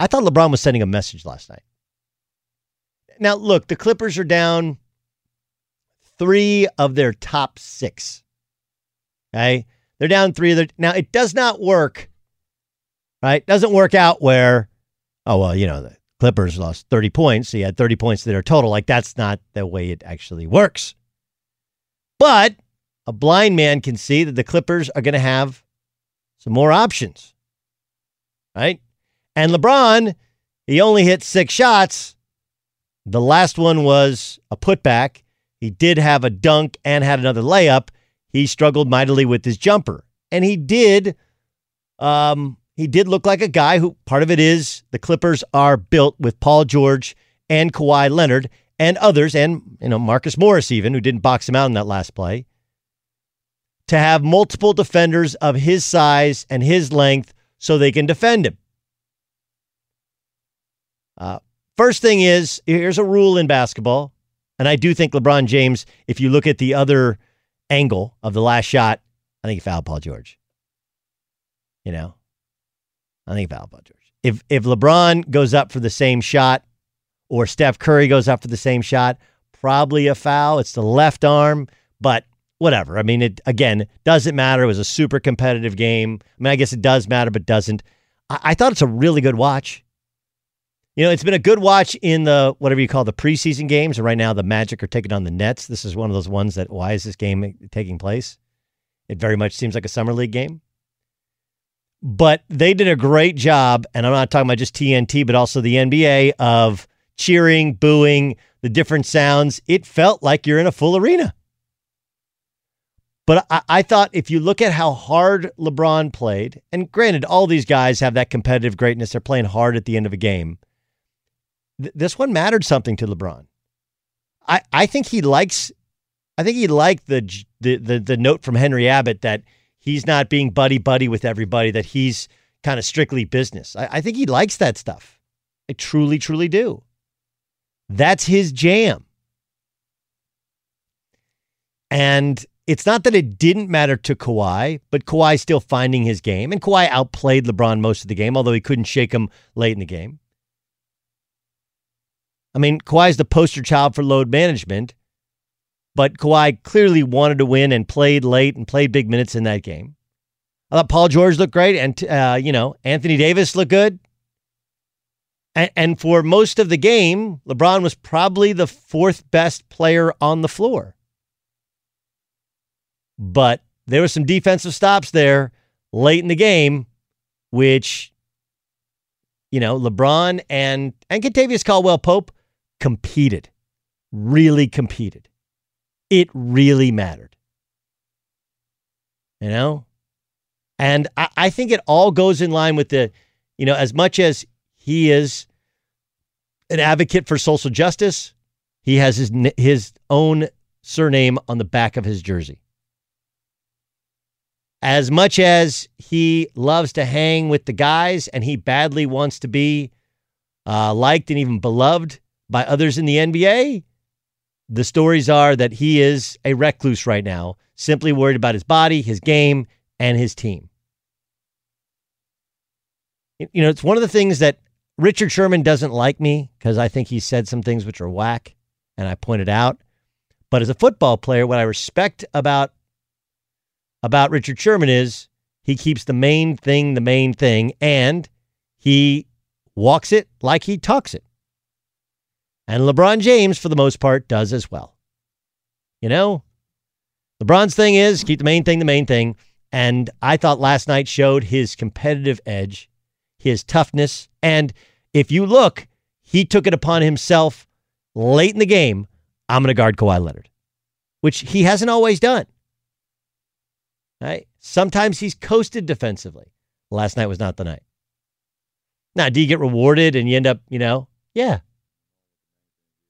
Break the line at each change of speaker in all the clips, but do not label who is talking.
I thought LeBron was sending a message last night. Now, look, the Clippers are down three of their top six. Okay. They're down three of their. Now, it does not work, right? Doesn't work out where, oh, well, you know, the Clippers lost 30 points. So you had 30 points to their total. Like, that's not the way it actually works. But a blind man can see that the Clippers are going to have some more options, right? And LeBron, he only hit six shots. The last one was a putback. He did have a dunk and had another layup. He struggled mightily with his jumper. And he did um he did look like a guy who part of it is the Clippers are built with Paul George and Kawhi Leonard and others and you know Marcus Morris even who didn't box him out in that last play to have multiple defenders of his size and his length so they can defend him. Uh, first thing is here's a rule in basketball, and I do think LeBron James, if you look at the other angle of the last shot, I think he fouled Paul George. You know, I think he fouled Paul George. If if LeBron goes up for the same shot, or Steph Curry goes up for the same shot, probably a foul. It's the left arm, but whatever. I mean, it again doesn't matter. It was a super competitive game. I mean, I guess it does matter, but doesn't. I, I thought it's a really good watch. You know, it's been a good watch in the whatever you call the preseason games. Right now, the Magic are taking on the Nets. This is one of those ones that why is this game taking place? It very much seems like a summer league game. But they did a great job, and I'm not talking about just TNT, but also the NBA of cheering, booing, the different sounds. It felt like you're in a full arena. But I, I, thought if you look at how hard LeBron played, and granted, all these guys have that competitive greatness, they're playing hard at the end of a game. Th- this one mattered something to LeBron. I, I think he likes, I think he liked the, the the the note from Henry Abbott that he's not being buddy buddy with everybody, that he's kind of strictly business. I, I think he likes that stuff. I truly, truly do. That's his jam. And it's not that it didn't matter to Kawhi, but Kawhi still finding his game. And Kawhi outplayed LeBron most of the game, although he couldn't shake him late in the game. I mean, Kawhi's the poster child for load management, but Kawhi clearly wanted to win and played late and played big minutes in that game. I thought Paul George looked great, and uh, you know Anthony Davis looked good. And, and for most of the game, LeBron was probably the fourth best player on the floor. But there were some defensive stops there late in the game, which, you know, LeBron and and Kentavious Caldwell Pope competed, really competed. It really mattered. You know? And I, I think it all goes in line with the, you know, as much as he is an advocate for social justice, he has his his own surname on the back of his jersey. As much as he loves to hang with the guys and he badly wants to be uh, liked and even beloved by others in the NBA, the stories are that he is a recluse right now, simply worried about his body, his game, and his team. You know, it's one of the things that Richard Sherman doesn't like me because I think he said some things which are whack, and I pointed out. But as a football player, what I respect about about Richard Sherman is he keeps the main thing the main thing, and he walks it like he talks it. And LeBron James, for the most part, does as well. You know, LeBron's thing is keep the main thing the main thing. And I thought last night showed his competitive edge, his toughness. And if you look, he took it upon himself late in the game. I'm going to guard Kawhi Leonard, which he hasn't always done. Right? Sometimes he's coasted defensively. Last night was not the night. Now, do you get rewarded and you end up, you know, yeah,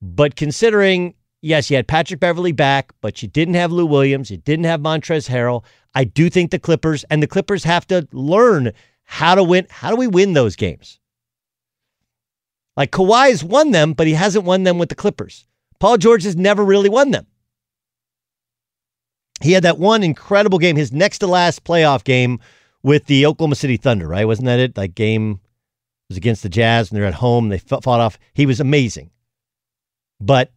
but considering, yes, you had Patrick Beverley back, but you didn't have Lou Williams, you didn't have Montrezl Harrell. I do think the Clippers and the Clippers have to learn how to win. How do we win those games? Like Kawhi has won them, but he hasn't won them with the Clippers. Paul George has never really won them. He had that one incredible game, his next to last playoff game with the Oklahoma City Thunder, right? Wasn't that it? That game was against the Jazz and they're at home. They fought off. He was amazing but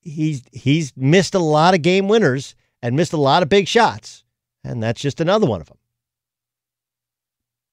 he's he's missed a lot of game winners and missed a lot of big shots, and that's just another one of them.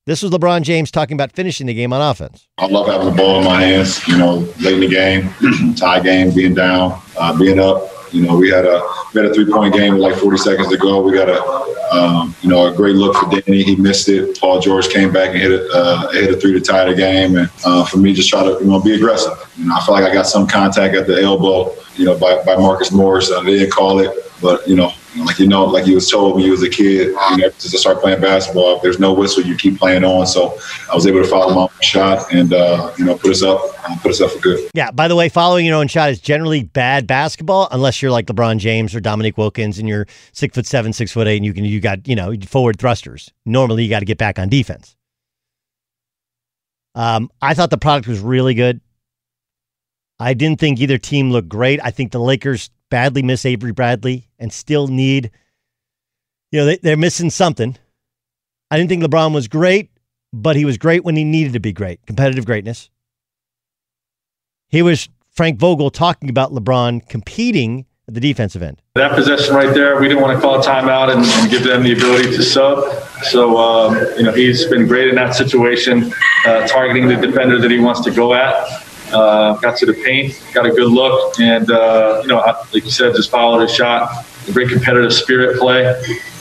This was LeBron James talking about finishing the game on offense.
I love having the ball in my hands. You know, late in the game, tie game, being down, uh, being up. You know, we had a we had a three point game with like 40 seconds to go. We got a um, you know a great look for Danny. He missed it. Paul George came back and hit a uh, hit a three to tie the game. And uh, for me, just try to you know be aggressive. You know, I feel like I got some contact at the elbow. You know, by, by Marcus Morris. I didn't call it, but you know, like you know, like you was told when you was a kid, you know, to start playing basketball, if there's no whistle, you keep playing on. So I was able to follow my shot and uh, you know put us up, put us up for good.
Yeah. By the way, following your own shot is generally bad basketball unless you're like LeBron James or Dominique Wilkins and you're six foot seven, six foot eight, and you can you got you know forward thrusters. Normally, you got to get back on defense. Um, I thought the product was really good. I didn't think either team looked great. I think the Lakers badly miss Avery Bradley and still need, you know, they, they're missing something. I didn't think LeBron was great, but he was great when he needed to be great. Competitive greatness. He was Frank Vogel talking about LeBron competing at the defensive end.
That possession right there, we didn't want to call a timeout and, and give them the ability to sub. So, um, you know, he's been great in that situation, uh, targeting the defender that he wants to go at. Uh, got to the paint, got a good look, and uh, you know, like you said, just followed his shot. Great competitive spirit play,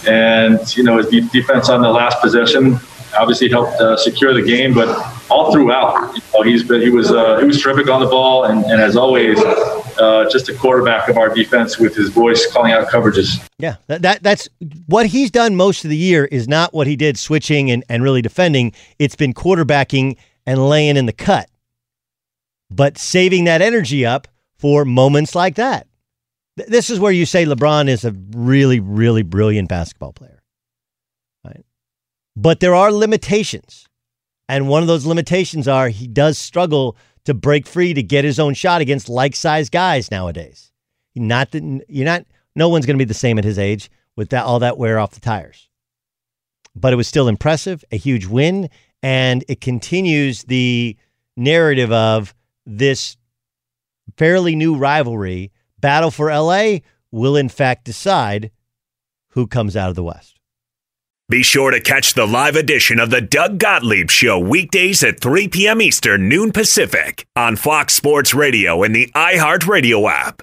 and you know, his defense on the last possession obviously helped uh, secure the game, but all throughout, you know, he's been he was uh, he was terrific on the ball, and, and as always, uh, just a quarterback of our defense with his voice calling out coverages.
Yeah, that, that that's what he's done most of the year is not what he did switching and, and really defending. It's been quarterbacking and laying in the cut, but saving that energy up for moments like that. This is where you say LeBron is a really, really brilliant basketball player. Right? But there are limitations. And one of those limitations are he does struggle to break free to get his own shot against like sized guys nowadays. Not that you're not no one's gonna be the same at his age with that all that wear off the tires. But it was still impressive, a huge win, and it continues the narrative of this fairly new rivalry battle for LA will in fact decide who comes out of the West.
Be sure to catch the live edition of the Doug Gottlieb Show weekdays at 3 p.m. Eastern, noon Pacific on Fox Sports Radio and the iHeartRadio app.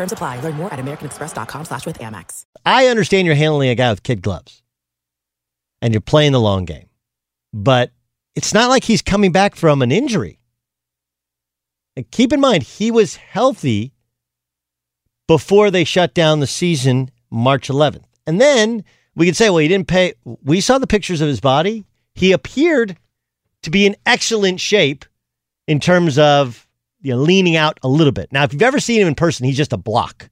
Terms apply. Learn more at americanexpress.com slash with Amex.
I understand you're handling a guy with kid gloves and you're playing the long game, but it's not like he's coming back from an injury. And keep in mind, he was healthy before they shut down the season March 11th. And then we could say, well, he didn't pay. We saw the pictures of his body. He appeared to be in excellent shape in terms of you know, leaning out a little bit. Now, if you've ever seen him in person, he's just a block.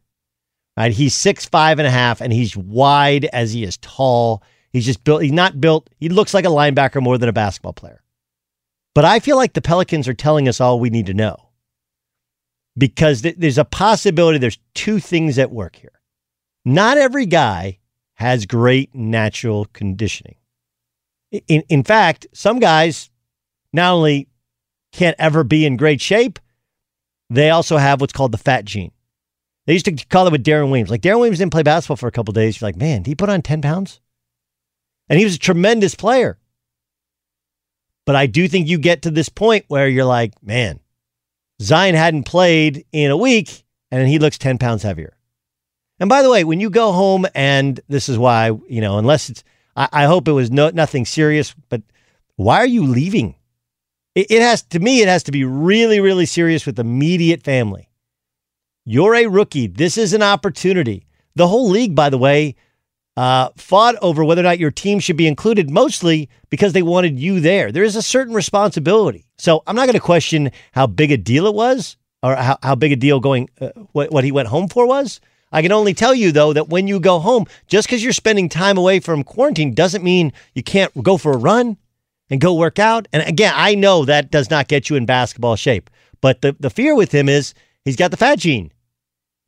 Right? He's six five and a half, and he's wide as he is tall. He's just built. He's not built. He looks like a linebacker more than a basketball player. But I feel like the Pelicans are telling us all we need to know because th- there's a possibility. There's two things at work here. Not every guy has great natural conditioning. In in fact, some guys not only can't ever be in great shape, they also have what's called the fat gene. They used to call it with Deron Williams. Like Deron Williams didn't play basketball for a couple days. You're like, man, did he put on 10 pounds? And he was a tremendous player. But I do think you get to this point where you're like, man, Zion hadn't played in a week and he looks 10 pounds heavier. And by the way, when you go home, and this is why, you know, unless it's, I, I hope it was no, nothing serious, but why are you leaving? It, it has, to me, it has to be really, really serious with immediate family. You're a rookie. This is an opportunity. The whole league, by the way, uh, fought over whether or not your team should be included, mostly because they wanted you there. There is a certain responsibility. So I'm not going to question how big a deal it was or how, how big a deal going, uh, what, what he went home for was. I can only tell you, though, that when you go home, just because you're spending time away from quarantine doesn't mean you can't go for a run and go work out. And again, I know that does not get you in basketball shape. But the, the fear with him is he's got the fat gene.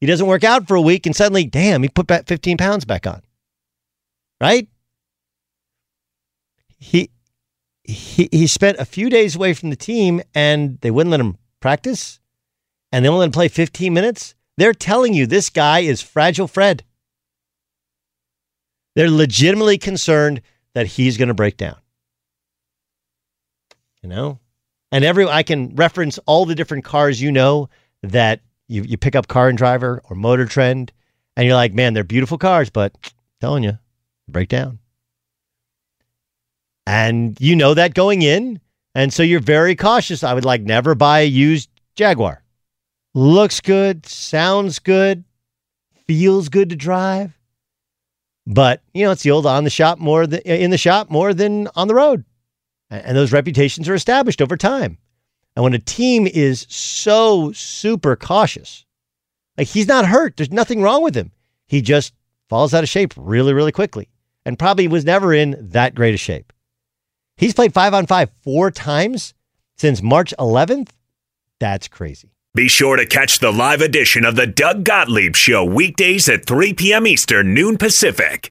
He doesn't work out for a week and suddenly, damn, he put back 15 pounds back on. Right? He he he spent a few days away from the team and they wouldn't let him practice and they only let him play 15 minutes. They're telling you this guy is fragile Fred. They're legitimately concerned that he's going to break down. You know? And every I can reference all the different cars you know that you, you pick up Car and Driver or Motor Trend, and you're like, man, they're beautiful cars, but I'm telling you, break down. And you know that going in, and so you're very cautious. I would like never buy a used Jaguar. Looks good, sounds good, feels good to drive, but you know it's the old on the shop more than in the shop more than on the road, and those reputations are established over time. And when a team is so super cautious, like he's not hurt, there's nothing wrong with him. He just falls out of shape really, really quickly and probably was never in that great a shape. He's played five on five four times since March 11th. That's crazy.
Be sure to catch the live edition of the Doug Gottlieb Show weekdays at 3 p.m. Eastern, noon Pacific.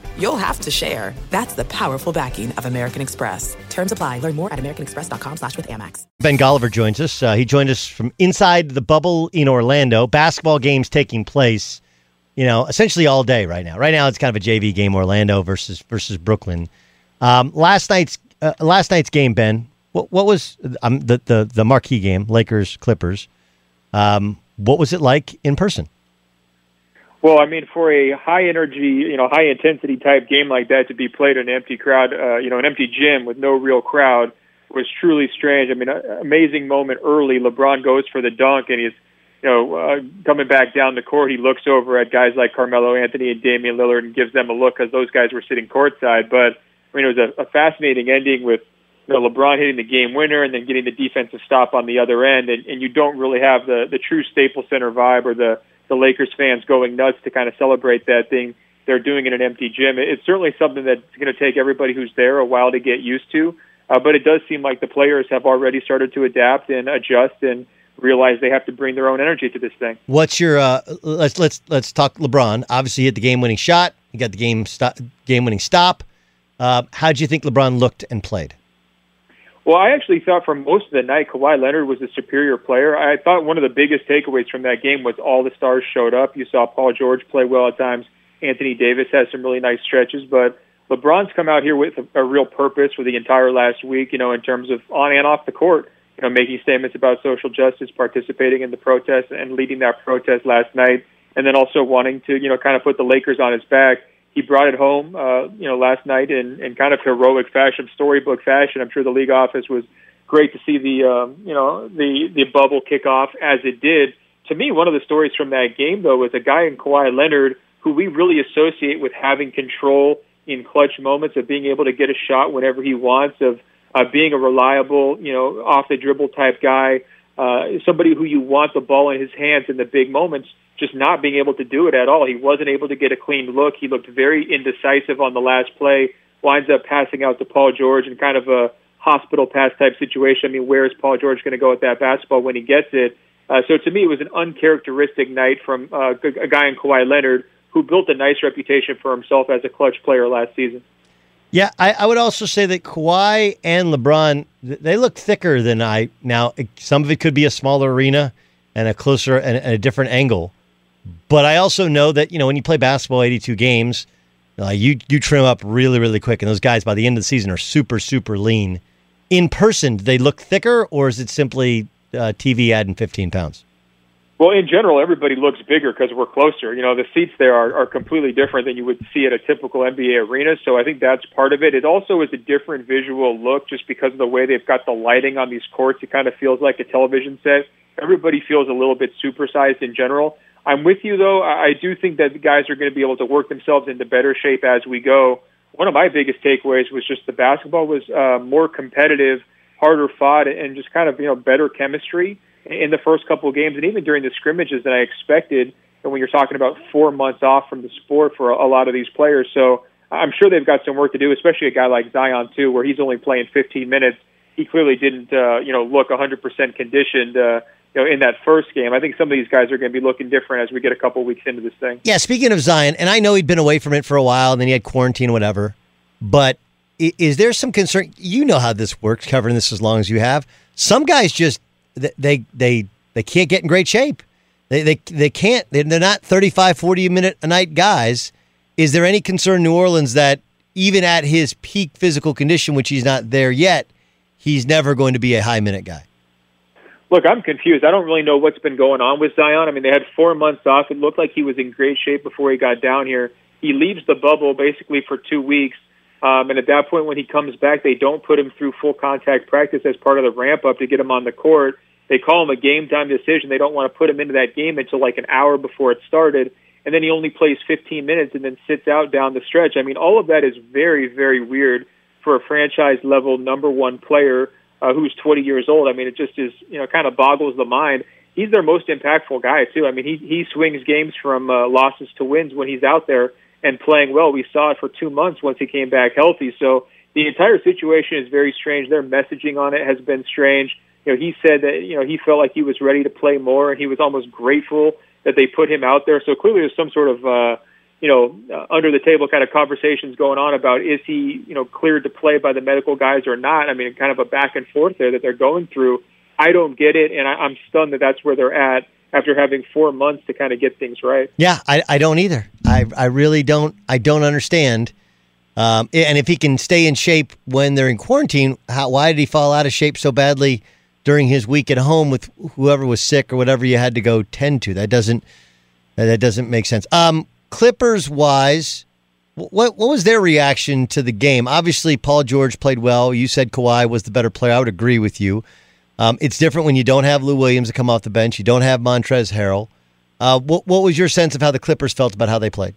you'll have to share. That's the powerful backing of American Express. Terms apply. Learn more at americanexpress.com slash with Amex.
Ben Golliver joins us. Uh, he joined us from inside the bubble in Orlando. Basketball games taking place, you know, essentially all day right now. Right now, it's kind of a JV game, Orlando versus versus Brooklyn. Um, last night's uh, last night's game, Ben. What, what was um, the, the the marquee game? Lakers Clippers. Um, what was it like in person?
Well, I mean, for a high energy, you know, high intensity type game like that to be played in an empty crowd, uh, you know, an empty gym with no real crowd was truly strange. I mean, amazing moment early. LeBron goes for the dunk and he's, you know, uh, coming back down the court. He looks over at guys like Carmelo Anthony and Damian Lillard and gives them a look because those guys were sitting courtside. But I mean, it was a, a fascinating ending with you know, LeBron hitting the game winner and then getting the defensive stop on the other end, and, and you don't really have the the true Staples Center vibe or the the Lakers fans going nuts to kind of celebrate that thing. They're doing in an empty gym. It's certainly something that's going to take everybody who's there a while to get used to. Uh, but it does seem like the players have already started to adapt and adjust and realize they have to bring their own energy to this thing.
What's your uh, let's let's let's talk LeBron. Obviously, he hit the game-winning shot. He got the game game-winning stop. Uh, how do you think LeBron looked and played?
Well, I actually thought for most of the night Kawhi Leonard was a superior player. I thought one of the biggest takeaways from that game was all the stars showed up. You saw Paul George play well at times. Anthony Davis has some really nice stretches, but LeBron's come out here with a, a real purpose for the entire last week, you know, in terms of on and off the court, you know, making statements about social justice, participating in the protest and leading that protest last night, and then also wanting to, you know, kind of put the Lakers on his back he brought it home, uh, you know, last night in, in kind of heroic fashion, storybook fashion. I'm sure the league office was great to see the, um, you know, the the bubble kick off as it did. To me, one of the stories from that game though was a guy in Kawhi Leonard who we really associate with having control in clutch moments, of being able to get a shot whenever he wants, of uh, being a reliable, you know, off the dribble type guy, uh, somebody who you want the ball in his hands in the big moments just not being able to do it at all. He wasn't able to get a clean look. He looked very indecisive on the last play. Winds up passing out to Paul George in kind of a hospital pass type situation. I mean, where is Paul George going to go with that basketball when he gets it? Uh, so to me, it was an uncharacteristic night from uh, a guy in Kawhi Leonard who built a nice reputation for himself as a clutch player last season.
Yeah, I, I would also say that Kawhi and LeBron they look thicker than I now. Some of it could be a smaller arena and a closer and, and a different angle. But I also know that you know when you play basketball, eighty-two games, uh, you you trim up really really quick, and those guys by the end of the season are super super lean. In person, do they look thicker, or is it simply uh, TV adding fifteen pounds?
Well, in general, everybody looks bigger because we're closer. You know, the seats there are, are completely different than you would see at a typical NBA arena. So I think that's part of it. It also is a different visual look just because of the way they've got the lighting on these courts. It kind of feels like a television set. Everybody feels a little bit supersized in general. I'm with you though. I do think that the guys are going to be able to work themselves into better shape as we go. One of my biggest takeaways was just the basketball was uh, more competitive, harder fought, and just kind of you know better chemistry in the first couple of games, and even during the scrimmages than I expected. And when you're talking about four months off from the sport for a, a lot of these players, so I'm sure they've got some work to do, especially a guy like Zion too, where he's only playing 15 minutes he clearly didn't, uh, you know, look 100% conditioned. Uh, you know, in that first game, I think some of these guys are going to be looking different as we get a couple weeks into this thing.
Yeah, speaking of Zion, and I know he'd been away from it for a while, and then he had quarantine whatever. But is there some concern? You know how this works, covering this as long as you have. Some guys just they they they can't get in great shape. They they they can't. They're not 35, 40 minute a night guys. Is there any concern, New Orleans, that even at his peak physical condition, which he's not there yet, he's never going to be a high minute guy?
Look, I'm confused. I don't really know what's been going on with Zion. I mean, they had four months off. It looked like he was in great shape before he got down here. He leaves the bubble basically for two weeks. Um, and at that point, when he comes back, they don't put him through full contact practice as part of the ramp up to get him on the court. They call him a game time decision. They don't want to put him into that game until like an hour before it started. And then he only plays 15 minutes and then sits out down the stretch. I mean, all of that is very, very weird for a franchise level number one player uh, who's 20 years old. I mean, it just is, you know, kind of boggles the mind. He's their most impactful guy too. I mean, he he swings games from uh, losses to wins when he's out there and playing well. We saw it for two months once he came back healthy. So the entire situation is very strange. Their messaging on it has been strange. You know, he said that you know he felt like he was ready to play more, and he was almost grateful that they put him out there. So clearly, there's some sort of uh, you know, uh, under the table kind of conversations going on about is he, you know, cleared to play by the medical guys or not. I mean, kind of a back and forth there that they're going through. I don't get it, and I, I'm stunned that that's where they're at after having four months to kind of get things right.
Yeah, I, I don't either. I I really don't. I don't understand. Um, and if he can stay in shape when they're in quarantine, how, why did he fall out of shape so badly during his week at home with whoever was sick or whatever you had to go tend to? That doesn't that doesn't make sense. Um, Clippers wise, what what was their reaction to the game? Obviously, Paul George played well. You said Kawhi was the better player. I would agree with you. Um, it's different when you don't have Lou Williams to come off the bench. You don't have Montrez Harrell. Uh, what what was your sense of how the Clippers felt about how they played?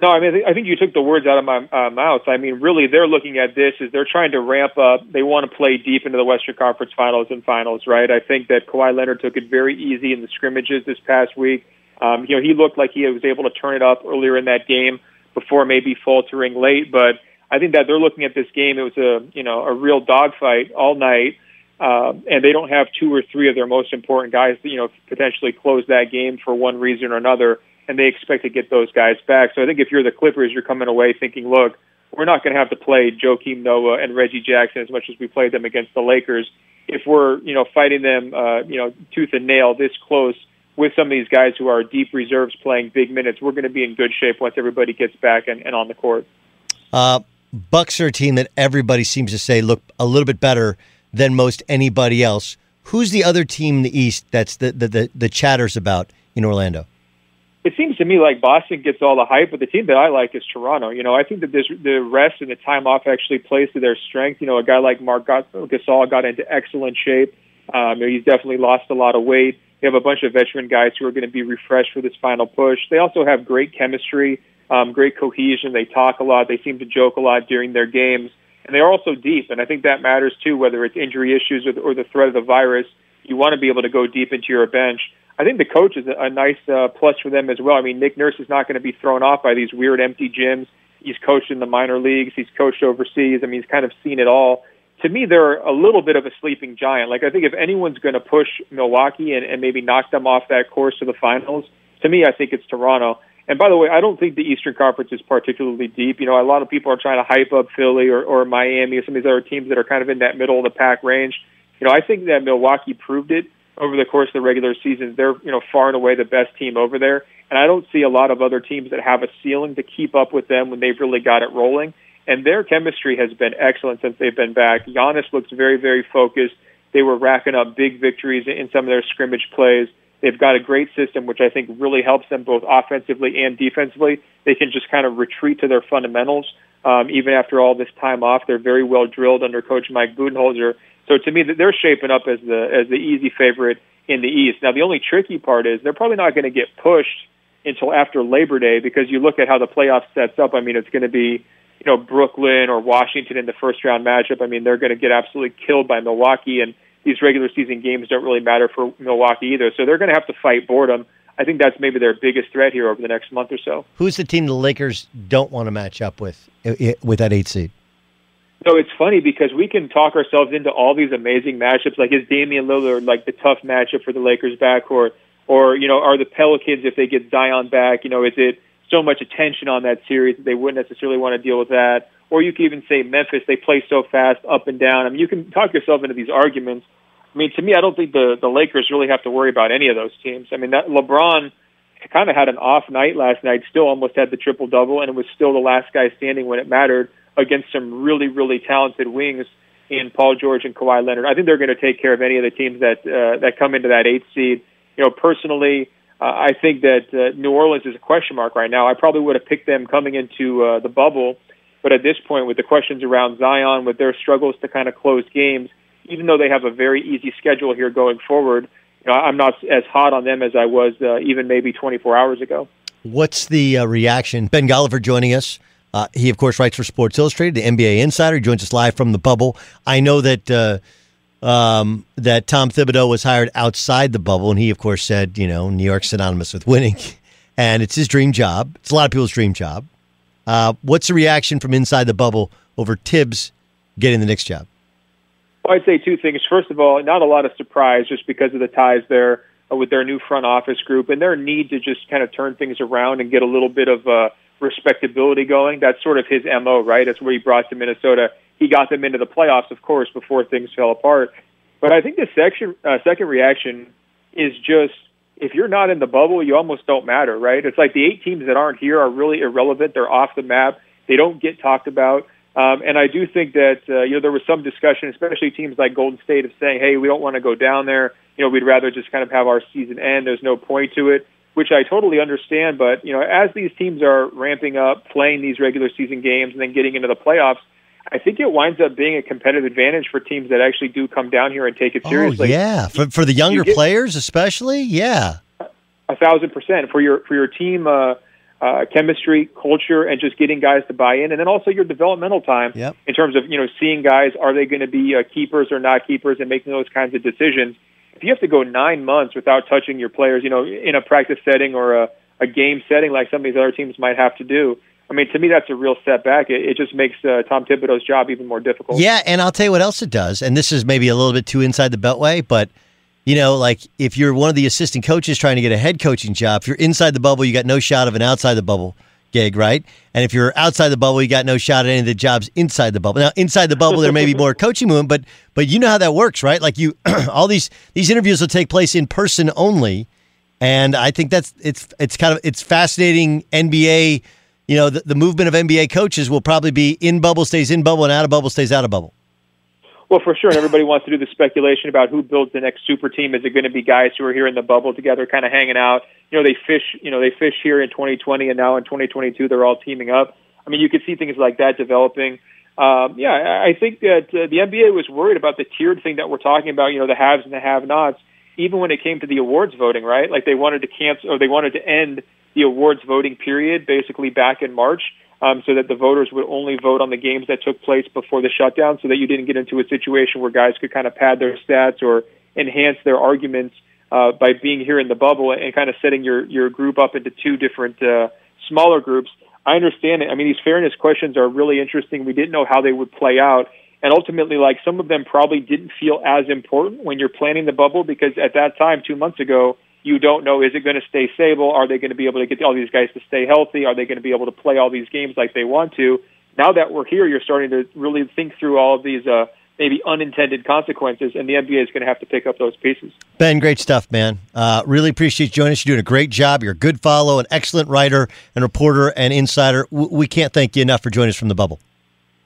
No, I mean I think you took the words out of my uh, mouth. I mean, really, they're looking at this as they're trying to ramp up. They want to play deep into the Western Conference Finals and Finals, right? I think that Kawhi Leonard took it very easy in the scrimmages this past week. Um, you know, he looked like he was able to turn it up earlier in that game before maybe faltering late. But I think that they're looking at this game. It was a you know a real dogfight all night, uh, and they don't have two or three of their most important guys. You know, potentially close that game for one reason or another, and they expect to get those guys back. So I think if you're the Clippers, you're coming away thinking, look. We're not going to have to play Joakim Noah and Reggie Jackson as much as we played them against the Lakers. If we're, you know, fighting them, uh, you know, tooth and nail this close, with some of these guys who are deep reserves playing big minutes, we're going to be in good shape once everybody gets back and, and on the court.
Uh, Bucks are a team that everybody seems to say look a little bit better than most anybody else. Who's the other team in the East that's the the, the, the chatters about in Orlando?
It seems to me like Boston gets all the hype, but the team that I like is Toronto. You know, I think that this, the rest and the time off actually plays to their strength. You know, a guy like Marc Gasol got into excellent shape. Um, he's definitely lost a lot of weight. They have a bunch of veteran guys who are going to be refreshed for this final push. They also have great chemistry, um, great cohesion. They talk a lot. They seem to joke a lot during their games. And they're also deep, and I think that matters too, whether it's injury issues or the, or the threat of the virus. You want to be able to go deep into your bench. I think the coach is a, a nice uh, plus for them as well. I mean, Nick Nurse is not going to be thrown off by these weird empty gyms. He's coached in the minor leagues. He's coached overseas. I mean, he's kind of seen it all to me, they're a little bit of a sleeping giant. Like I think if anyone's going to push Milwaukee and, and maybe knock them off that course to the finals, to me, I think it's Toronto. And by the way, I don't think the Eastern Conference is particularly deep. You know, a lot of people are trying to hype up Philly or, or Miami or some of these other teams that are kind of in that middle of the pack range. You know, I think that Milwaukee proved it over the course of the regular season. They're, you know, far and away the best team over there. And I don't see a lot of other teams that have a ceiling to keep up with them when they've really got it rolling and their chemistry has been excellent since they've been back. Giannis looks very, very focused. They were racking up big victories in some of their scrimmage plays. They've got a great system, which I think really helps them both offensively and defensively. They can just kind of retreat to their fundamentals. Um, even after all this time off, they're very well drilled under Coach Mike Budenholzer. So to me, they're shaping up as the as the easy favorite in the East. Now, the only tricky part is they're probably not going to get pushed until after Labor Day because you look at how the playoff sets up. I mean, it's going to be you know Brooklyn or Washington in the first round matchup. I mean, they're going to get absolutely killed by Milwaukee, and these regular season games don't really matter for Milwaukee either. So they're going to have to fight boredom. I think that's maybe their biggest threat here over the next month or so.
Who's the team the Lakers don't want to match up with with that eight seed?
No, it's funny because we can talk ourselves into all these amazing matchups. Like is Damian Lillard like the tough matchup for the Lakers backcourt, or you know, are the Pelicans if they get Zion back? You know, is it so much attention on that series that they wouldn't necessarily want to deal with that? Or you could even say Memphis, they play so fast up and down. I mean, you can talk yourself into these arguments. I mean, to me, I don't think the the Lakers really have to worry about any of those teams. I mean, that LeBron kind of had an off night last night. Still almost had the triple double, and was still the last guy standing when it mattered against some really, really talented wings in Paul George and Kawhi Leonard. I think they're going to take care of any of the teams that uh, that come into that eighth seed. You know, personally, uh, I think that uh, New Orleans is a question mark right now. I probably would have picked them coming into uh, the bubble, but at this point, with the questions around Zion, with their struggles to kind of close games, even though they have a very easy schedule here going forward, you know, I'm not as hot on them as I was uh, even maybe 24 hours ago.
What's the uh, reaction? Ben Golliver joining us. Uh, he, of course, writes for Sports Illustrated, the NBA Insider. He joins us live from the bubble. I know that uh, um, that Tom Thibodeau was hired outside the bubble, and he, of course, said, you know, New York's synonymous with winning, and it's his dream job. It's a lot of people's dream job. Uh, what's the reaction from inside the bubble over Thibs getting the Knicks job?
Well, I'd say two things. First of all, not a lot of surprise just because of the ties there uh, with their new front office group and their need to just kind of turn things around and get a little bit of uh, respectability going. That's sort of his MO, right? That's where he brought to Minnesota. He got them into the playoffs, of course, before things fell apart. But I think the section, uh, second reaction is just if you're not in the bubble, you almost don't matter, right? It's like the eight teams that aren't here are really irrelevant. They're off the map. They don't get talked about. Um, and I do think that uh, you know there was some discussion, especially teams like Golden State, of saying, "Hey, we don't want to go down there. You know, we'd rather just kind of have our season end. There's no point to it." which I totally understand. But you know, as these teams are ramping up, playing these regular season games, and then getting into the playoffs, I think it winds up being a competitive advantage for teams that actually do come down here and take it seriously.
Oh yeah, for for the younger you get, players especially, yeah,
a thousand percent for your for your team. Uh, uh, chemistry, culture, and just getting guys to buy in, and then also your developmental time
yep.
in terms of you know seeing guys are they going to be uh, keepers or not keepers, and making those kinds of decisions if you have to go nine months without touching your players, you know, in a practice setting or a, a game setting like some of these other teams might have to do, I mean, to me, that's a real setback. It, it just makes uh, Tom Thibodeau's job even more difficult.
Yeah, and I'll tell you what else it does, and this is maybe a little bit too inside the beltway, but you know, like if you're one of the assistant coaches trying to get a head coaching job, if you're inside the bubble, you got no shot of an outside the bubble gig, right? And if you're outside the bubble, you got no shot at any of the jobs inside the bubble. Now, inside the bubble, there may be more coaching movement, but but you know how that works, right? Like you, all these these interviews will take place in person only, and I think that's it's it's kind of it's fascinating. NBA, you know, the, the movement of NBA coaches will probably be in bubble stays in bubble and out of bubble stays out of bubble.
Well, for sure, and everybody wants to do the speculation about who builds the next super team. Is it going to be guys who are here in the bubble together, kind of hanging out? You know, they fish. You know, they fish here in 2020, and now in 2022, they're all teaming up. I mean, you could see things like that developing. Um, yeah, I think that uh, the NBA was worried about the tiered thing that we're talking about. You know, the haves and the have-nots. Even when it came to the awards voting, right? Like they wanted to cancel, or they wanted to end the awards voting period, basically back in March um, so that the voters would only vote on the games that took place before the shutdown, so that you didn't get into a situation where guys could kind of pad their stats or enhance their arguments uh, by being here in the bubble and kind of setting your your group up into two different uh, smaller groups. I understand it. I mean, these fairness questions are really interesting. We didn't know how they would play out. And ultimately, like some of them probably didn't feel as important when you're planning the bubble because at that time, two months ago, you don't know is it going to stay stable? Are they going to be able to get all these guys to stay healthy? Are they going to be able to play all these games like they want to? Now that we're here, you're starting to really think through all of these uh, maybe unintended consequences, and the NBA is going to have to pick up those pieces.
Ben, great stuff, man. Uh, really appreciate you joining us. You're doing a great job. You're a good follow, an excellent writer and reporter and insider. We can't thank you enough for joining us from the bubble.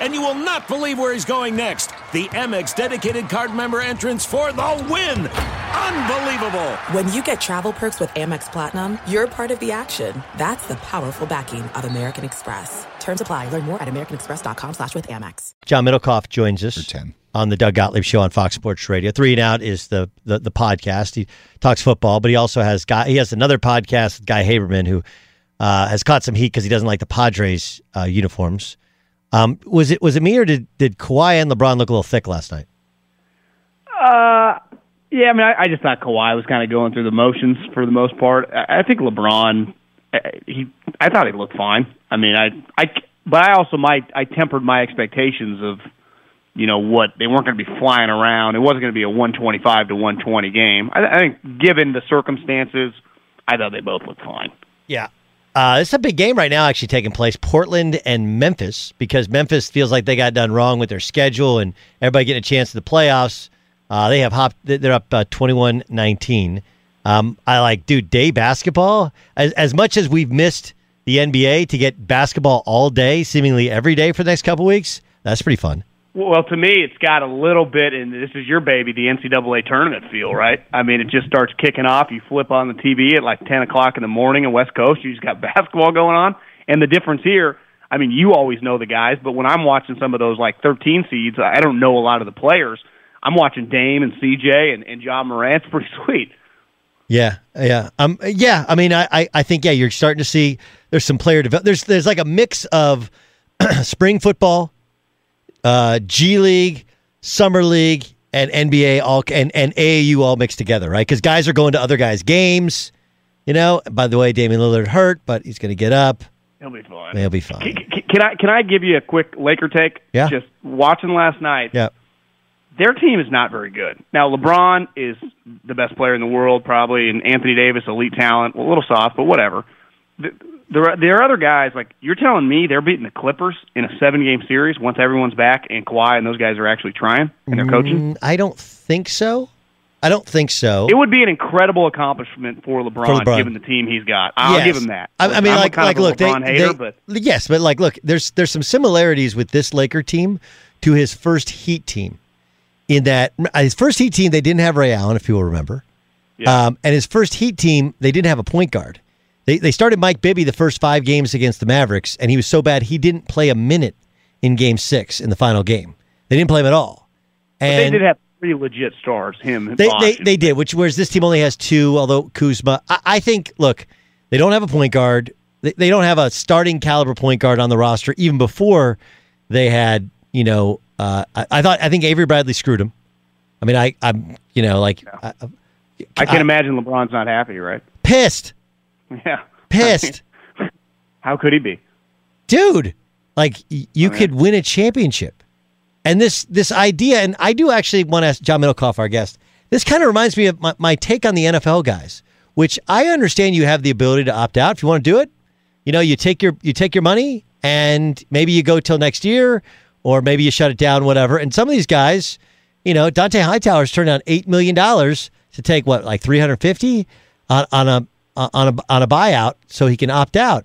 And you will not believe where he's going next. The Amex dedicated card member entrance for the win! Unbelievable!
When you get travel perks with Amex Platinum, you're part of the action. That's the powerful backing of American Express. Terms apply. Learn more at americanexpress.com slash with Amex.
John Middlekauff joins us on the Doug Gottlieb Show on Fox Sports Radio. Three and Out is the, the the podcast. He talks football, but he also has guy. He has another podcast with Guy Haberman, who uh, has caught some heat because he doesn't like the Padres uh, uniforms. Um, was it was it me or did did Kawhi and LeBron look a little thick last night?
Uh, yeah. I mean, I, I just thought Kawhi was kind of going through the motions for the most part. I, I think LeBron, uh, he, I thought he looked fine. I mean, I, I, but I also might, I tempered my expectations of, you know, what they weren't going to be flying around. It wasn't going to be a 125 to 120 game. I, I think, given the circumstances, I thought they both looked fine.
Yeah. Uh, it's a big game right now, actually taking place. Portland and Memphis, because Memphis feels like they got done wrong with their schedule and everybody getting a chance at the playoffs. Uh, they have hopped. They're up uh, 21-19. Um, I like, dude, day basketball. As as much as we've missed the NBA to get basketball all day, seemingly every day for the next couple weeks, that's pretty fun.
Well, to me, it's got a little bit, and this is your baby, the NCAA tournament feel, right? I mean, it just starts kicking off. You flip on the TV at like 10 o'clock in the morning in West Coast, you just got basketball going on. And the difference here, I mean, you always know the guys, but when I'm watching some of those like 13 seeds, I don't know a lot of the players. I'm watching Dame and CJ and, and Ja Morant. It's pretty sweet.
Yeah, yeah, um, yeah. I mean, I, I, I think yeah, you're starting to see there's some player develop. There's, there's like a mix of spring football, uh, G League, summer league, and NBA all and and AAU all mixed together, right? Because guys are going to other guys' games. You know. By the way, Damian Lillard hurt, but he's going to get up.
He'll be fine.
He'll be fine.
Can, can, can I can I give you a quick Laker take?
Yeah.
Just watching last night.
Yeah.
Their team is not very good. Now LeBron is the best player in the world, probably, and Anthony Davis, elite talent. a little soft, but whatever. The, there there are other guys like you're telling me they're beating the Clippers in a seven game series once everyone's back and Kawhi and those guys are actually trying and they're coaching.
Mm, I don't think so. I don't think so.
It would be an incredible accomplishment for LeBron,
For LeBron.
given the team he's got. I'll
Yes.
give him that.
I, I mean,
I'm
like, like, look, they,
hater,
they-
but
yes, but like, look, there's there's some similarities with this Laker team to his first Heat team, in that uh, his first Heat team they didn't have Ray Allen, if you will remember, um, and his first Heat team they didn't have a point guard. They they started Mike Bibby the first five games against the Mavericks, and he was so bad he didn't play a minute in Game Six in the final game. They didn't play him at all.
but they did have three legit stars. Him,
they, they they did, which whereas this team only has two. Although Kuzma, I, I think, look, they don't have a point guard. They, they don't have a starting caliber point guard on the roster. Even before they had, you know, uh, I, I thought I think Avery Bradley screwed him. I mean, I I'm you know like I,
I can imagine LeBron's not happy, right?
pissed,
Yeah,
pissed,
How could he be?
dude. Like you oh, could win a championship, and this this idea, and I do actually want to ask John Middlekauff, our guest. This kind of reminds me of my, my take on the NFL guys, which I understand you have the ability to opt out if you want to do it. You know, you take your you take your money, and maybe you go till next year, or maybe you shut it down, whatever. And some of these guys, you know, Dont'a Hightower's turned down eight million dollars to take what like three hundred fifty on, on a Uh, on a on a buyout so he can opt out.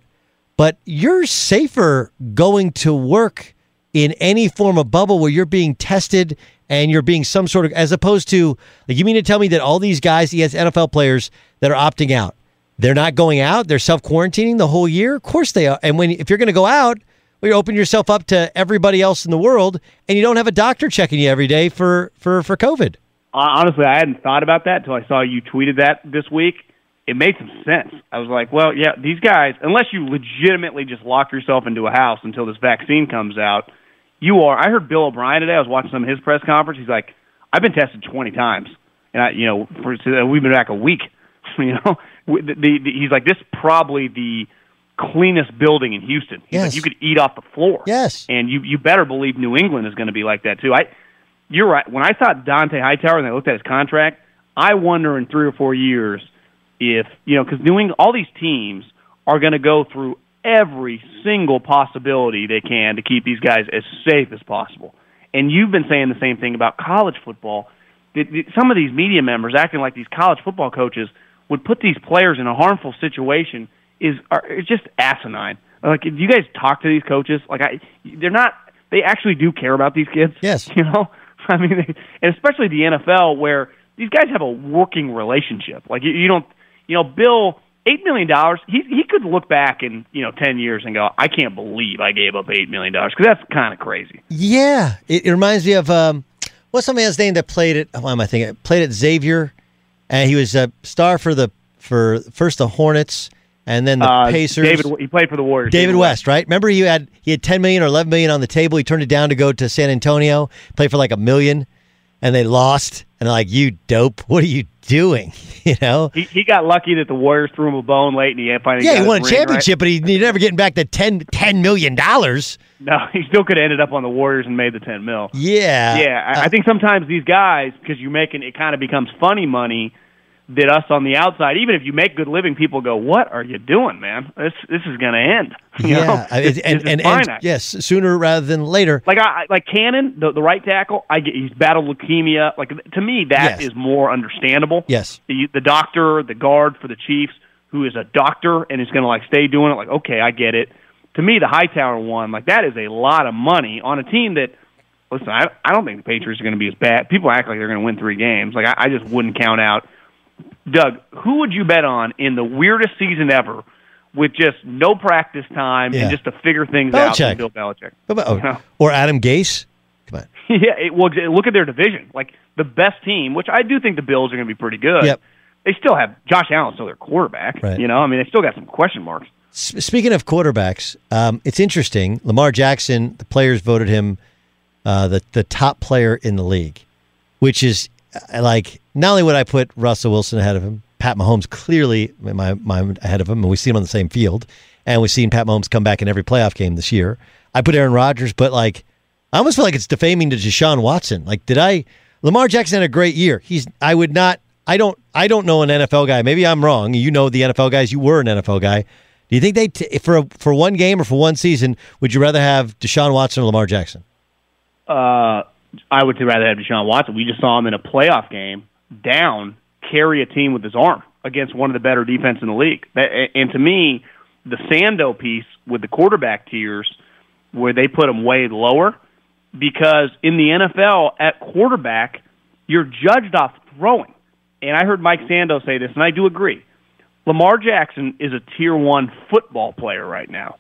But you're safer going to work in any form of bubble where you're being tested and you're being some sort of as opposed to like you mean to tell me that all these guys he has NFL players that are opting out. They're not going out? They're self quarantining the whole year? Of course they are. And when if you're going to go out well, you open yourself up to everybody else in the world and you don't have a doctor checking you every day for for for covid.
Honestly, I hadn't thought about that until I saw you tweeted that this week. It made some sense. I was like, well, yeah, these guys, unless you legitimately just lock yourself into a house until this vaccine comes out, you are. I heard Bill O'Brien today. I was watching some of his press conference. He's like, I've been tested 20 times, and I, you know, for, we've been back a week. You know, the, the, the, he's like, this is probably the cleanest building in Houston. He's
Yes.
like, you could eat off the floor.
Yes,
and you you better believe New England is going to be like that too. I, you're right. When I thought Dont'a Hightower and I looked at his contract, I wonder in three or four years if you know because New England, all these teams are going to go through every single possibility they can to keep these guys as safe as possible. And you've been saying the same thing about college football. Some of these media members acting like these college football coaches would put these players in a harmful situation is are it's just asinine. Like, do you guys talk to these coaches? Like, I they're not. They actually do care about these kids.
Yes.
You know, I mean, they, and especially the NFL where these guys have a working relationship. Like, you, you don't. You know, Bill eight million dollars. He he could look back in you know ten years and go, I can't believe I gave up eight million dollars because that's kind of crazy.
Yeah, it, it reminds me of um, what's some man's name that played it? Why am I thinking? Played at Xavier, and he was a star for the for first the Hornets and then the
Uh,
Pacers.
David, he played for the Warriors.
David West, right? Remember he had he had ten million or eleven million on the table. He turned it down to go to San Antonio, play for like a million, and they lost. And they're like, "You dope! What are you doing?" You know?
He, he got lucky that the Warriors threw him a bone late, and he finally
Yeah, he won a
ring, right?
championship, but he, he never getting back the 10, $10 million.
No, he still could have ended up on the Warriors and made the ten mil.
Yeah,
yeah. I, I uh, think sometimes these guys, because you're making it, kind of becomes funny money. That us on the outside, even if you make good living, people go, "What are you doing, man? This this is going to end." You
yeah,
know?
I-
This-
and, and, and yes, sooner rather than later.
Like I like Cannon, the the right tackle. I get he's battled leukemia. Like to me, that is
Yes.
more understandable.
Yes.
The the doctor, the guard for the Chiefs, who is a doctor and is going to like stay doing it. Like okay, I get it. To me, the Hightower one, like that is a lot of money on a team that. Listen, I I don't think the Patriots are going to be as bad. People act like they're going to win three games. Like I, I just wouldn't count out. Doug, who would you bet on in the weirdest season ever? With just no practice time
Yeah.
and just to figure things out,
Belichick.
with Bill Belichick.
About-
You know?
or Adam Gase. Come on.
Yeah, it, well, look at their division. Like the best team, which I do think the Bills are going to be pretty good.
Yep.
They still have Josh Allen still their quarterback.
Right.
You know, I mean, they still got some question marks.
S- Speaking of quarterbacks, um, it's interesting. Lamar Jackson, the players voted him uh, the the top player in the league, which is uh, like not only would I put Russell Wilson ahead of him, Pat Mahomes clearly my mind ahead of him, and we see him on the same field, and we've seen Pat Mahomes come back in every playoff game this year. I put Aaron Rodgers, but like I almost feel like it's defaming to Deshaun Watson. Like, did I? Lamar Jackson had a great year. He's. I would not. I don't. I don't know an NFL guy. Maybe I'm wrong. You know the NFL guys. You were an NFL guy. Do you think they t- for a, for one game or for one season would you rather have Deshaun Watson or Lamar Jackson?
Uh, I would rather have Deshaun Watson. We just saw him in a playoff game down carry a team with his arm against one of the better defense in the league. And to me, the Sando piece with the quarterback tiers, where they put him way lower, because in the NFL at quarterback, you're judged off throwing. And I heard Mike Sando say this, and I do agree. Lamar Jackson is a tier one football player right now.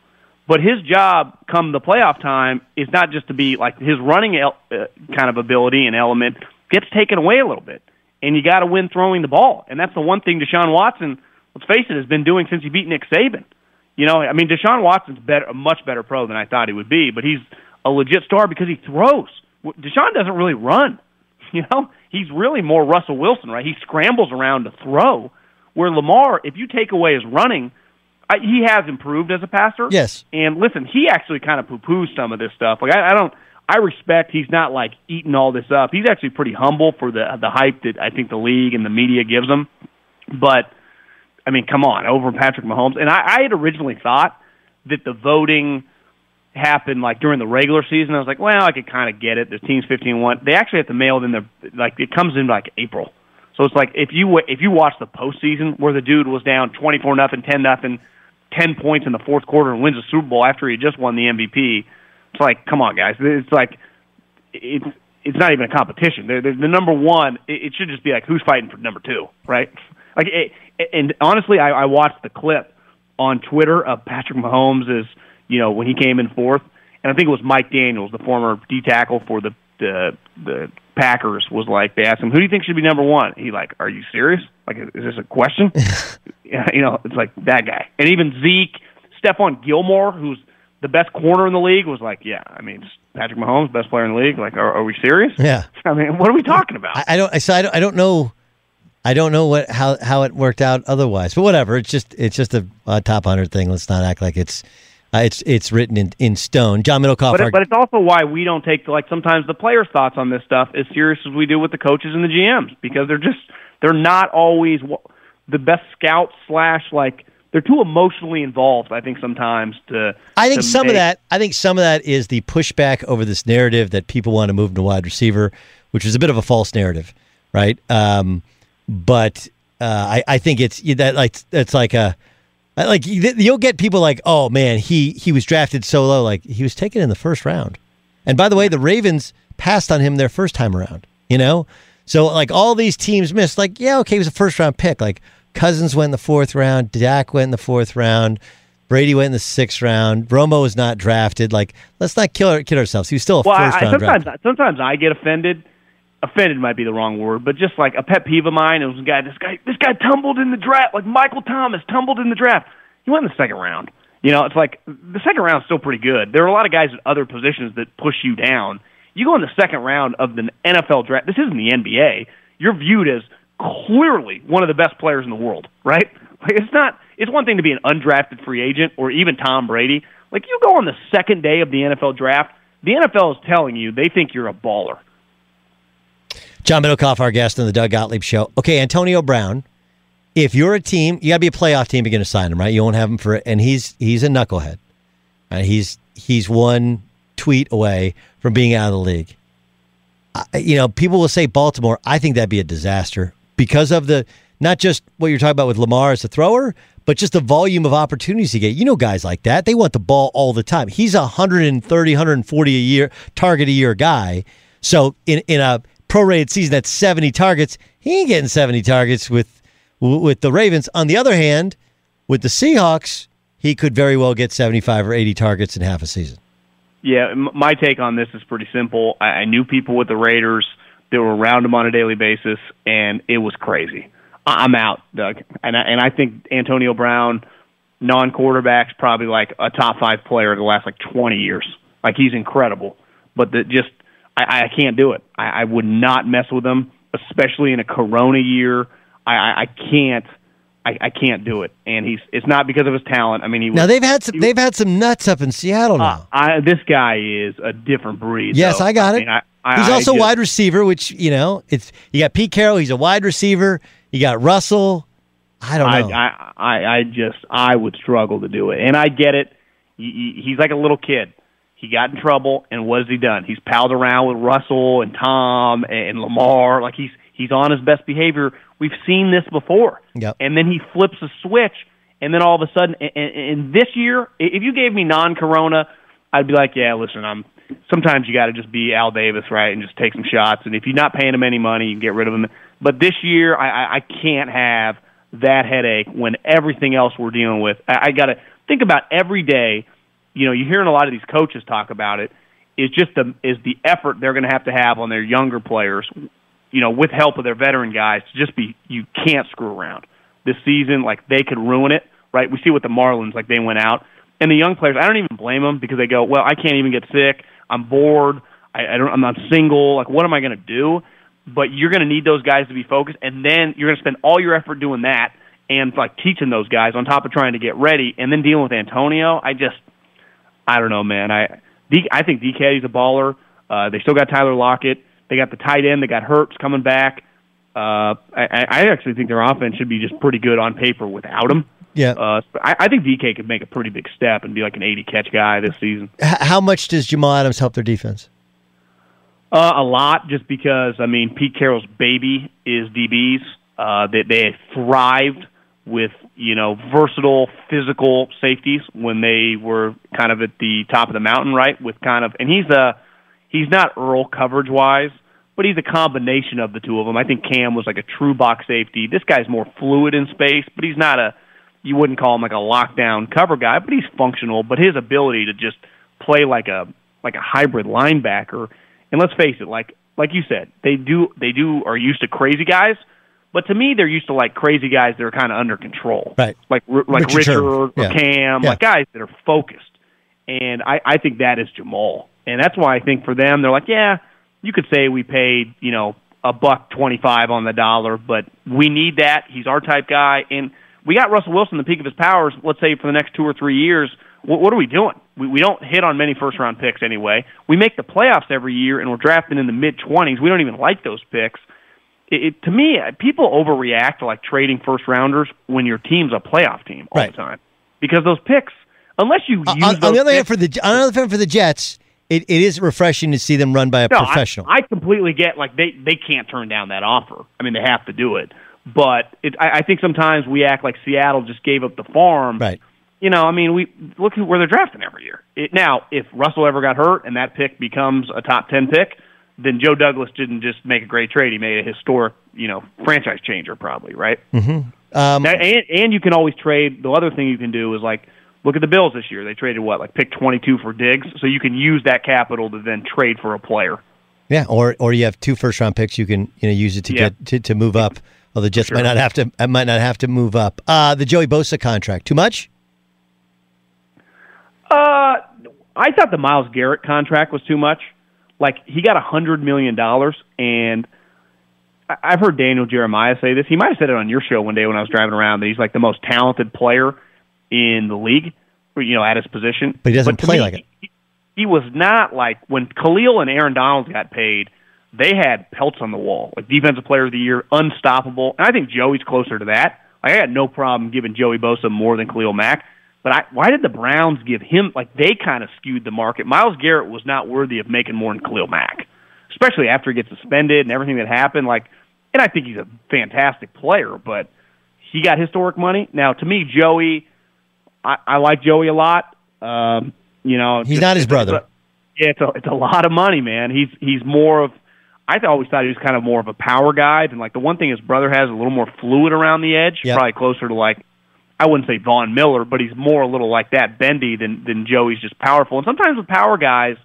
But his job come the playoff time is not just to be like his running el- uh, kind of ability and element gets taken away a little bit. And you got to win throwing the ball. And that's the one thing Deshaun Watson, let's face it, has been doing since he beat Nick Saban. You know, I mean, Deshaun Watson's better, a much better pro than I thought he would be, but he's a legit star because he throws. Deshaun doesn't really run. You know, he's really more Russell Wilson, right? He scrambles around to throw. Where Lamar, if you take away his running, I, he has improved as a passer.
Yes.
And listen, he actually kind of poo poos some of this stuff. Like I, I don't, I respect he's not like eating all this up. He's actually pretty humble for the the hype that I think the league and the media gives him. But I mean, come on, over Patrick Mahomes. And I, I had originally thought that the voting happened like during the regular season. I was like, well, I could kind of get it. The team's fifteen one. They actually have to mail it in the like it comes in like April. So it's like if you if you watch the postseason where the dude was down twenty four nothing, ten nothing, ten points in the fourth quarter and wins the Super Bowl after he just won the MVP. It's like, come on, guys. It's like it's it's not even a competition. They're, they're the number one. It, it should just be like who's fighting for number two, right? Like, it, and honestly, I, I watched the clip on Twitter of Patrick Mahomes is you know when he came in fourth, and I think it was Mike Daniels, the former D tackle for the the the Packers, was like they asked him who do you think should be number one. He like, are you serious? Like, is this a question? you know, it's like that guy, and even Zeke, Stephon Gilmore, who's the best corner in the league, was like, yeah, I mean, Patrick Mahomes, best player in the league. Like, are, are we serious?
Yeah.
I mean, what are we talking about?
I, I don't. So I don't. I don't know. I don't know what how how it worked out otherwise, but whatever. It's just it's just a, a top hundred thing. Let's not act like it's uh, it's it's written in, in stone. John Middlekauff.
But,
our-
but it's also why we don't take like sometimes the players' thoughts on this stuff as serious as we do with the coaches and the GMs because they're just they're not always w- the best scouts slash like they're too emotionally involved. I think sometimes to.
I think
to
some of that. I think some of that is the pushback over this narrative that people want to move to wide receiver, which is a bit of a false narrative, right? Um, but uh, I, I think it's that like it's like a like you'll get people like, oh man, he he was drafted so low, like he was taken in the first round. And by the way, the Ravens passed on him their first time around. You know, so like all these teams missed. Like, yeah, okay, he was a first round pick. Like Cousins went in the fourth round, Dak went in the fourth round. Brady went in the sixth round. Romo was not drafted. Like, let's not kill kid ourselves. He was still a
Well,
first
I,
round
sometimes
draft.
sometimes I get offended. Offended might be the wrong word, but just like a pet peeve of mine, it was a guy. This guy, this guy tumbled in the draft. Like Michael Thomas tumbled in the draft. He went in the second round. You know, it's like the second round's still pretty good. There are a lot of guys at other positions that push you down. You go in the second round of the NFL draft. This isn't the NBA. You're viewed as clearly one of the best players in the world, right? Like it's not. It's one thing to be an undrafted free agent or even Tom Brady. Like you go on the second day of the NFL draft, the NFL is telling you they think you're a baller.
John Middlekauff, our guest on the Doug Gottlieb Show. Okay, Antonio Brown. If you're a team, you got to be a playoff team to get to sign him, right? You won't have him for, it. and he's he's a knucklehead. Right? He's he's one tweet away from being out of the league. You know, people will say Baltimore. I think that'd be a disaster because of the not just what you're talking about with Lamar as a thrower, but just the volume of opportunities he get. You know, guys like that, they want the ball all the time. He's a 130, 140 a year target a year guy. So in in a prorated season that's 70 targets, he ain't getting 70 targets with with the Ravens. On the other hand, with the Seahawks, he could very well get 75 or 80 targets in half a season.
Yeah, my take on this is pretty simple. I, I knew people with the Raiders that were around him on a daily basis, and it was crazy. I- I'm out, Doug, and I, and I think Antonio Brown, non-quarterback's probably like a top five player of the last like 20 years. Like he's incredible, but the just I, I can't do it. I, I would not mess with him, especially in a Corona year. I, I, I can't. I, I can't do it, and he's. It's not because of his talent. I mean, he was,
Now they've had some they've had some nuts up in Seattle uh, now.
I, this guy is a different breed.
Yes,
though.
I got it.
mean, I, I,
he's
I
also
just-
wide receiver, which you know it's you got Pete Carroll. He's a wide receiver. You got Russell. I don't know.
I, I, I just, I would struggle to do it. And I get it. He- He's like a little kid. He got in trouble, and what has he done? He's palled around with Russell and Tom and Lamar. Like he's he's on his best behavior. We've seen this before.
Yep.
And then he flips a switch, and then all of a sudden, and, and and this year, if you gave me non-Corona, I'd be like, yeah, listen, I'm. Sometimes you got to just be Al Davis, right, and just take some shots. And if you're not paying him any money, you can get rid of him. But this year, I, I, I can't have that headache when everything else we're dealing with. I, I got to think about every day. You know, you're hearing a lot of these coaches talk about it. Is just the is the effort they're going to have to have on their younger players. You know, with help of their veteran guys, to just be you can't screw around this season. Like they could ruin it, right? We see with the Marlins, like they went out, and the young players. I don't even blame them because they go, well, I can't even get sick. I'm bored. I, I don't. I'm not single. Like, what am I going to do? But you're going to need those guys to be focused, and then you're going to spend all your effort doing that and like teaching those guys on top of trying to get ready, and then dealing with Antonio. I just, I don't know, man. I, D, I think DK's a baller. Uh, they still got Tyler Lockett. They got the tight end They got hurt coming back. Uh, I, I actually think their offense should be just pretty good on paper without him.
Yeah.
Uh, I, I think DK could make a pretty big step and be like an 80 catch guy this season.
H- how much does Jamal Adams help their defense?
Uh, a lot, just because I mean Pete Carroll's baby is DBs. Uh, they they thrived with you know versatile physical safeties when they were kind of at the top of the mountain, right? With kind of and he's a he's not Earl coverage wise, but he's a combination of the two of them. I think Kam was like a true box safety. This guy's more fluid in space, but he's not a you wouldn't call him like a lockdown cover guy, but he's functional. But his ability to just play like a like a hybrid linebacker, and let's face it, like like you said, they do they do are used to crazy guys, but to me they're used to like crazy guys that are kind of under control,
right?
Like like
Richard
Richard, or
Yeah.
Kam,
Yeah.
like guys that are focused, and I I think that is Jamal, and that's why I think for them they're like, yeah, you could say we paid you know a buck twenty five on the dollar, but we need that. He's our type guy, and we got Russell Wilson the peak of his powers. Let's say for the next two or three years. What, what are we doing? We, we don't hit on many first round picks anyway. We make the playoffs every year, and we're drafting in the mid twenties. We don't even like those picks. It, it, to me, uh, people overreact to like trading first rounders when your team's a playoff team all
Right.
the time because those picks, unless you use
On, on
those
the other hand, for the on the other hand, for the Jets, it, it is refreshing to see them run by a
no, I-
professional.
I, completely get like they they can't turn down that offer. I mean, they have to do it. But it, I, I think sometimes we act like Seattle just gave up the farm.
Right.
You know, I mean, we look at where they're drafting every year. It, now, if Russell ever got hurt and that pick becomes a top ten pick, then Joe Douglas didn't just make a great trade; he made a historic, you know, franchise changer, probably, right?
mm-hmm. um,
Now, and and you can always trade. The other thing you can do is like look at the Bills this year. They traded what, like pick twenty two for Diggs, so you can use that capital to then trade for a player.
yeah, or or you have two first round picks. You can you know use it to
Yeah.
get to, to move up. Well, the Jets
Sure.
might not have to uh, might not have to move up. Uh, the Joey Bosa contract too much.
Uh, I thought the Myles Garrett contract was too much. Like he got a hundred million dollars, and I- I've heard Daniel Jeremiah say this. He might have said it on your show one day when I was driving around that he's like the most talented player in the league, you know, at his position.
But he doesn't
to
play
me,
like it.
He, he was not like when Khalil and Aaron Donald got paid. They had pelts on the wall, like defensive player of the year, unstoppable. And I think Joey's closer to that. Like, I had no problem giving Joey Bosa more than Khalil Mack. But I, why did the Browns give him like they kind of skewed the market? Myles Garrett was not worthy of making more than Khalil Mack, especially after he gets suspended and everything that happened. Like, and I think he's a fantastic player, but he got historic money. Now, to me, Joey, I, I like Joey a lot. Um, you know,
He's
just-
not his
it's a-
brother.
yeah, it's a it's a lot of money, man. He's he's more of I always thought he was kind of more of a power guy than like the one thing his brother has a little more fluid around the edge,
Yep.
probably closer to like I wouldn't say Von Miller, but he's more a little like that bendy than than Joey's just powerful. And sometimes with power guys,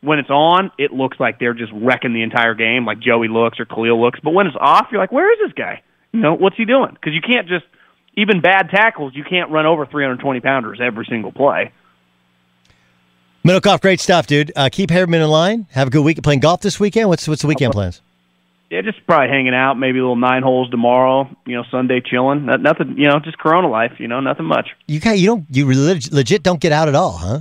when it's on, it looks like they're just wrecking the entire game, like Joey looks or Khalil looks. But when it's off, you're like, where is this guy? You know, what's he doing? Because you can't just even bad tackles, you can't run over 320 pounders every single play.
Middlekauff, great stuff, dude. Uh, keep Harriman in line. Have a good week. Playing golf this weekend. What's what's the weekend plans?
Yeah, just probably hanging out, maybe a little nine holes tomorrow. You know, Sunday chilling. Not, nothing. You know, just Corona life. You know, nothing much.
You got you don't you leg- legit don't get out at all, huh?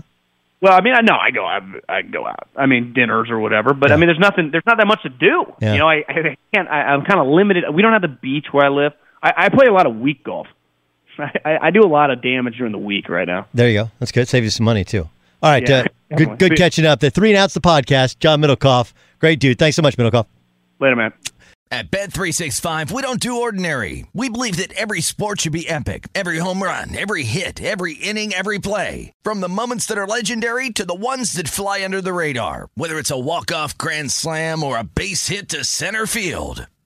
Well, I mean, I know I go out. I go out. I mean, dinners or whatever. But I mean, there's nothing. There's not that much to do.
Yeah.
You know, I, I can't. I, I'm kind of limited. We don't have the beach where I live. I, I play a lot of week golf. I, I do a lot of damage during the week right now.
There you go. That's good. Save you some money too. All right,
Yeah,
uh, good good catching up. The three and outs the podcast. John Middlekauff, great dude. Thanks so much, Middlekauff.
Later, man.
At Bet 365, we don't do ordinary. We believe that every sport should be epic. Every home run, every hit, every inning, every play. From the moments that are legendary to the ones that fly under the radar. Whether it's a walk-off grand slam or a base hit to center field.